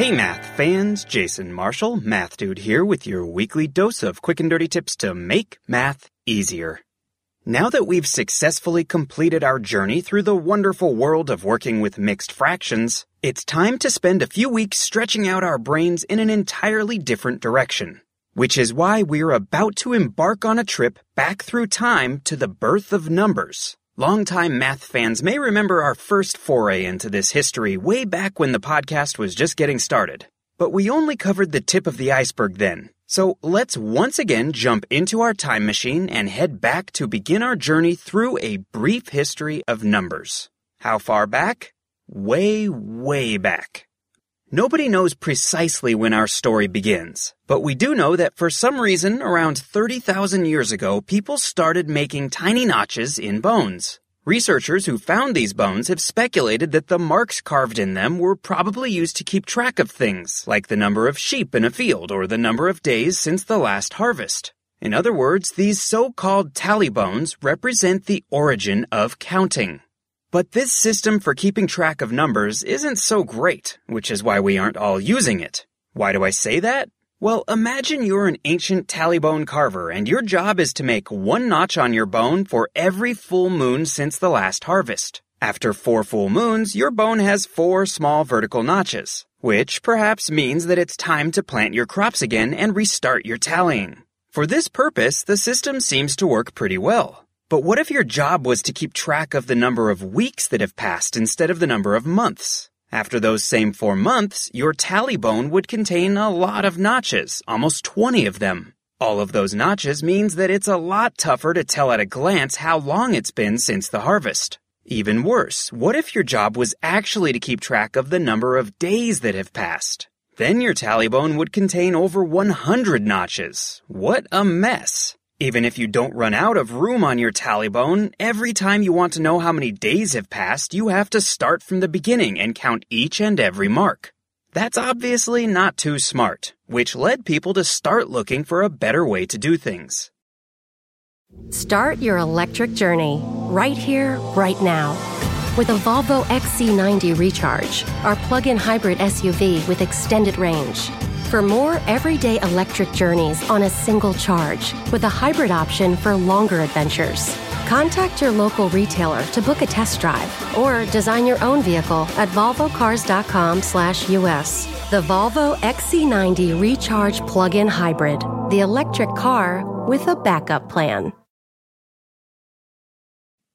Hey math fans, Jason Marshall, Math Dude here with your weekly dose of quick and dirty tips to make math easier. Now that we've successfully completed our journey through the wonderful world of working with mixed fractions, it's time to spend a few weeks stretching out our brains in an entirely different direction. Which is why we're about to embark on a trip back through time to the birth of numbers. Longtime math fans may remember our first foray into this history way back when the podcast was just getting started. But we only covered the tip of the iceberg then. So let's once again jump into our time machine and head back to begin our journey through a brief history of numbers. How far back? Way, way back. Nobody knows precisely when our story begins, but we do know that for some reason around 30,000 years ago, people started making tiny notches in bones. Researchers who found these bones have speculated that the marks carved in them were probably used to keep track of things, like the number of sheep in a field or the number of days since the last harvest. In other words, these so-called tally bones represent the origin of counting. But this system for keeping track of numbers isn't so great, which is why we aren't all using it. Why do I say that? Well, imagine you're an ancient tally bone carver and your job is to make one notch on your bone for every full moon since the last harvest. After four full moons, your bone has four small vertical notches, which perhaps means that it's time to plant your crops again and restart your tallying. For this purpose, the system seems to work pretty well. But what if your job was to keep track of the number of weeks that have passed instead of the number of months? After those same four months, your tally bone would contain a lot of notches, almost 20 of them. All of those notches means that it's a lot tougher to tell at a glance how long it's been since the harvest. Even worse, what if your job was actually to keep track of the number of days that have passed? Then your tally bone would contain over 100 notches. What a mess. Even if you don't run out of room on your tally bone, every time you want to know how many days have passed, you have to start from the beginning and count each and every mark. That's obviously not too smart, which led people to start looking for a better way to do things. Start your electric journey right here, right now. With a Volvo XC90 Recharge, our plug in hybrid SUV with extended range. For more everyday electric journeys on a single charge, with a hybrid option for longer adventures. Contact your local retailer to book a test drive or design your own vehicle at volvocars.com/us. The Volvo XC90 Recharge Plug-in Hybrid, the electric car with a backup plan.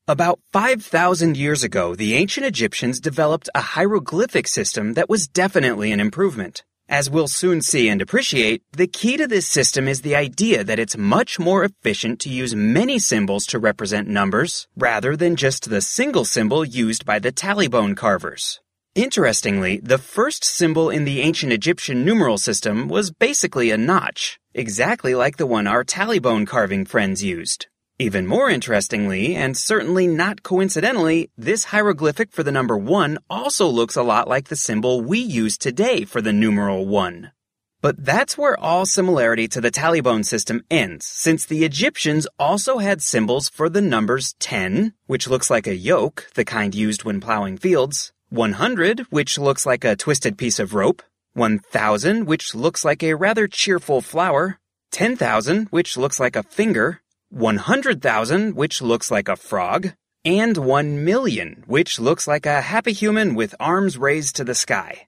About 5,000 years ago, the ancient Egyptians developed a hieroglyphic system that was definitely an improvement. As we'll soon see and appreciate, the key to this system is the idea that it's much more efficient to use many symbols to represent numbers rather than just the single symbol used by the tallybone carvers. Interestingly, the first symbol in the ancient Egyptian numeral system was basically a notch, exactly like the one our tallybone carving friends used. Even more interestingly, and certainly not coincidentally, this hieroglyphic for the number 1 also looks a lot like the symbol we use today for the numeral 1. But that's where all similarity to the tallybone system ends, since the Egyptians also had symbols for the numbers 10, which looks like a yoke, the kind used when plowing fields, 100, which looks like a twisted piece of rope, 1000, which looks like a rather cheerful flower, 10,000, which looks like a finger, 100,000, which looks like a frog, and 1 million, which looks like a happy human with arms raised to the sky.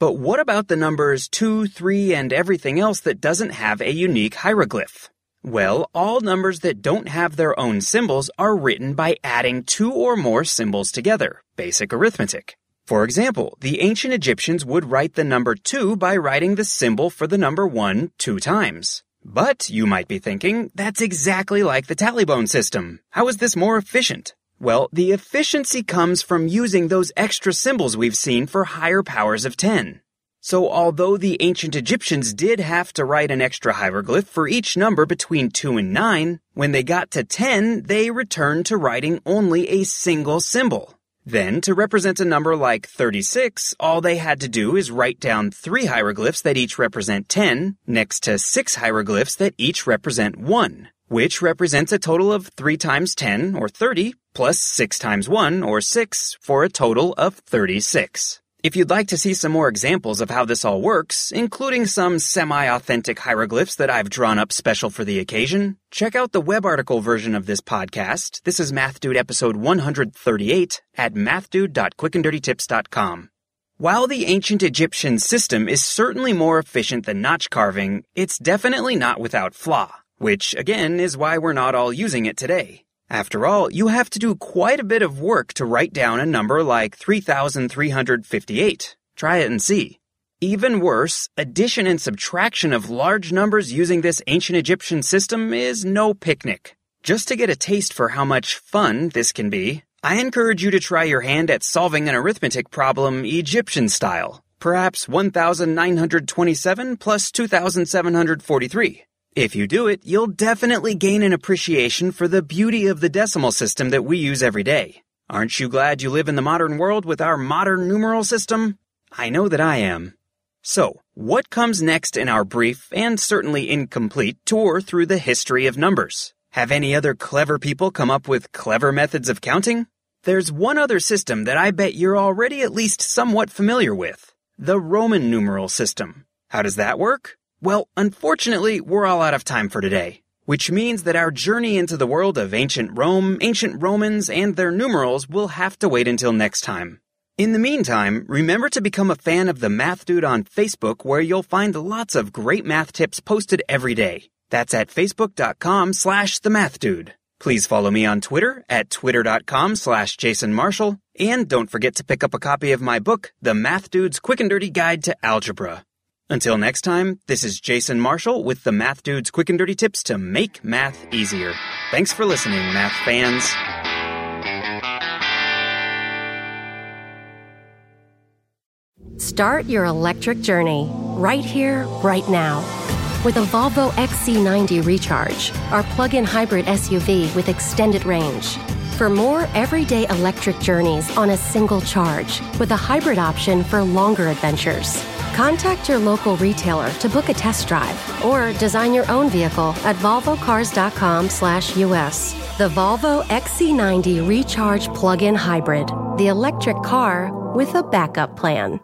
But what about the numbers 2, 3, and everything else that doesn't have a unique hieroglyph? Well, all numbers that don't have their own symbols are written by adding two or more symbols together, basic arithmetic. For example, the ancient Egyptians would write the number 2 by writing the symbol for the number 1 two times. But you might be thinking, that's exactly like the tallybone system. How is this more efficient? Well, the efficiency comes from using those extra symbols we've seen for higher powers of 10. So although the ancient Egyptians did have to write an extra hieroglyph for each number between 2 and 9, when they got to 10, they returned to writing only a single symbol. Then, to represent a number like 36, all they had to do is write down three hieroglyphs that each represent 10, next to six hieroglyphs that each represent 1, which represents a total of 3 times 10, or 30, plus 6 times 1, or 6, for a total of 36. If you'd like to see some more examples of how this all works, including some semi-authentic hieroglyphs that I've drawn up special for the occasion, check out the web article version of this podcast. This is Math Dude episode 138 at mathdude.quickanddirtytips.com. While the ancient Egyptian system is certainly more efficient than notch carving, it's definitely not without flaw, which again is why we're not all using it today. After all, you have to do quite a bit of work to write down a number like 3,358. Try it and see. Even worse, addition and subtraction of large numbers using this ancient Egyptian system is no picnic. Just to get a taste for how much fun this can be, I encourage you to try your hand at solving an arithmetic problem Egyptian style. Perhaps 1927 plus 2743. If you do it, you'll definitely gain an appreciation for the beauty of the decimal system that we use every day. Aren't you glad you live in the modern world with our modern numeral system? I know that I am. So, what comes next in our brief and certainly incomplete tour through the history of numbers? Have any other clever people come up with clever methods of counting? There's one other system that I bet you're already at least somewhat familiar with. The Roman numeral system. How does that work? Well, unfortunately, we're all out of time for today, which means that our journey into the world of ancient Rome, ancient Romans, and their numerals will have to wait until next time. In the meantime, remember to become a fan of the Math Dude on Facebook where you'll find lots of great math tips posted every day. That's at facebook.com slash the math dude. Please follow me on Twitter at twitter.com slash Jason Marshall. And don't forget to pick up a copy of my book, The Math Dude's Quick and Dirty Guide to Algebra. Until next time, this is Jason Marshall with the Math Dude's Quick and Dirty Tips to make math easier. Thanks for listening, math fans. Start your electric journey right here, right now. With a Volvo XC90 Recharge, our plug in hybrid SUV with extended range. For more everyday electric journeys on a single charge, with a hybrid option for longer adventures. Contact your local retailer to book a test drive or design your own vehicle at volvocars.com/us. The Volvo XC90 Recharge Plug-in Hybrid, the electric car with a backup plan.